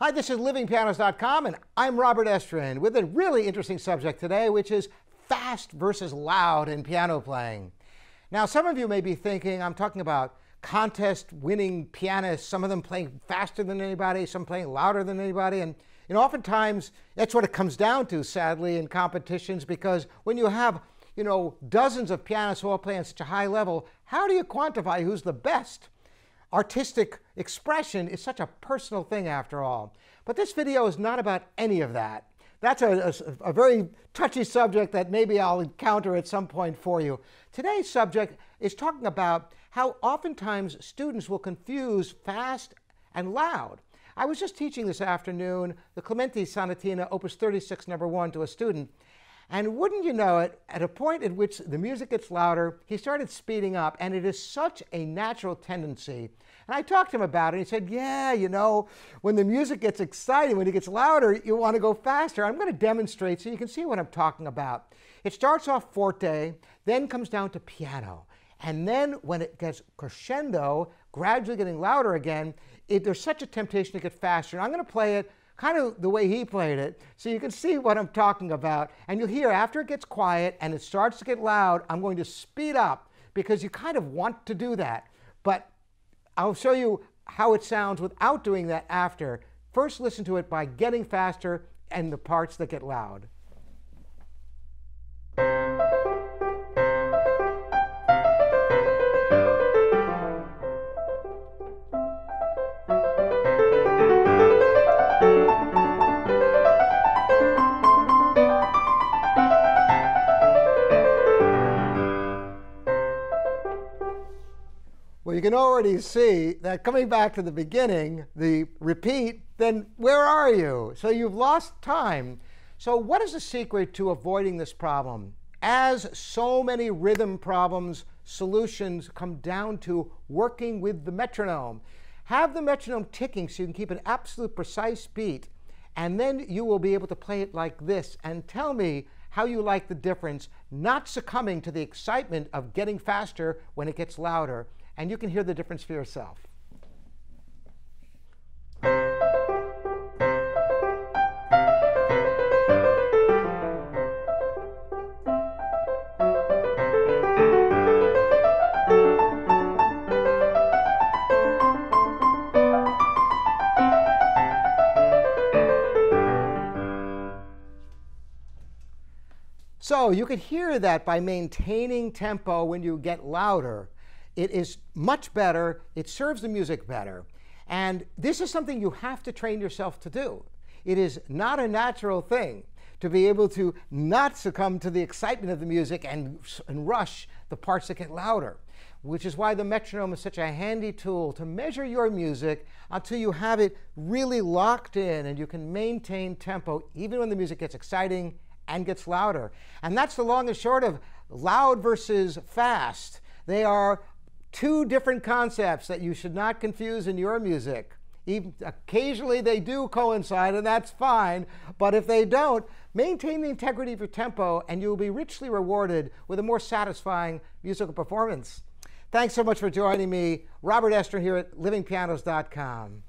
Hi, this is livingpianos.com, and I'm Robert Estrin with a really interesting subject today, which is fast versus loud in piano playing. Now, some of you may be thinking I'm talking about contest winning pianists, some of them playing faster than anybody, some playing louder than anybody. And you know, oftentimes that's what it comes down to, sadly, in competitions, because when you have you know, dozens of pianists who all play on such a high level, how do you quantify who's the best? Artistic expression is such a personal thing after all. But this video is not about any of that. That's a, a, a, very touchy subject that maybe I'll encounter at some point for you. Today's subject is talking about how oftentimes students will confuse fast and loud. I was just teaching this afternoon the Clementi Sonatina, Opus 36, number one, to a student, and wouldn't you know it, at a point at which the music gets louder, he started speeding up, and it is such a natural tendency. And I talked to him about it. He said, Yeah, you know, when the music gets exciting, when it gets louder, you want to go faster. I'm going to demonstrate so you can see what I'm talking about. It starts off forte, then comes down to piano. And then when it gets crescendo, gradually getting louder again, it, there's such a temptation to get faster. And I'm going to play it kind of the way he played it, so you can see what I'm talking about. And you'll hear after it gets quiet and it starts to get loud, I'm going to speed up because you kind of want to do that. But I'll show you how it sounds without doing that after. First, listen to it by getting faster and the parts that get loud. Well, you can already see that coming back to the beginning, the repeat, then where are you? So you've lost time. So what is the secret to avoiding this problem? As so many rhythm problems, solutions come down to working with the metronome. Have the metronome ticking so you can keep an absolute precise beat, and then you will be able to play it like this and tell me how you like the difference, not succumbing to the excitement of getting faster when it gets louder and you can hear the difference for yourself. So you could hear that by maintaining tempo when you get louder, it is much better. It serves the music better. And this is something you have to train yourself to do. It is not a natural thing to be able to not succumb to the excitement of the music and, and rush the parts that get louder, which is why the metronome is such a handy tool to measure your music until you have it really locked in and you can maintain tempo even when the music gets exciting and gets louder. And that's the long and short of loud versus fast. They are two different concepts that you should not confuse in your music. Even, occasionally they do coincide, and that's fine. But if they don't, maintain the integrity of your tempo, and you will be richly rewarded with a more satisfying musical performance. Thanks so much for joining me. Robert Estrin here at livingpianos.com.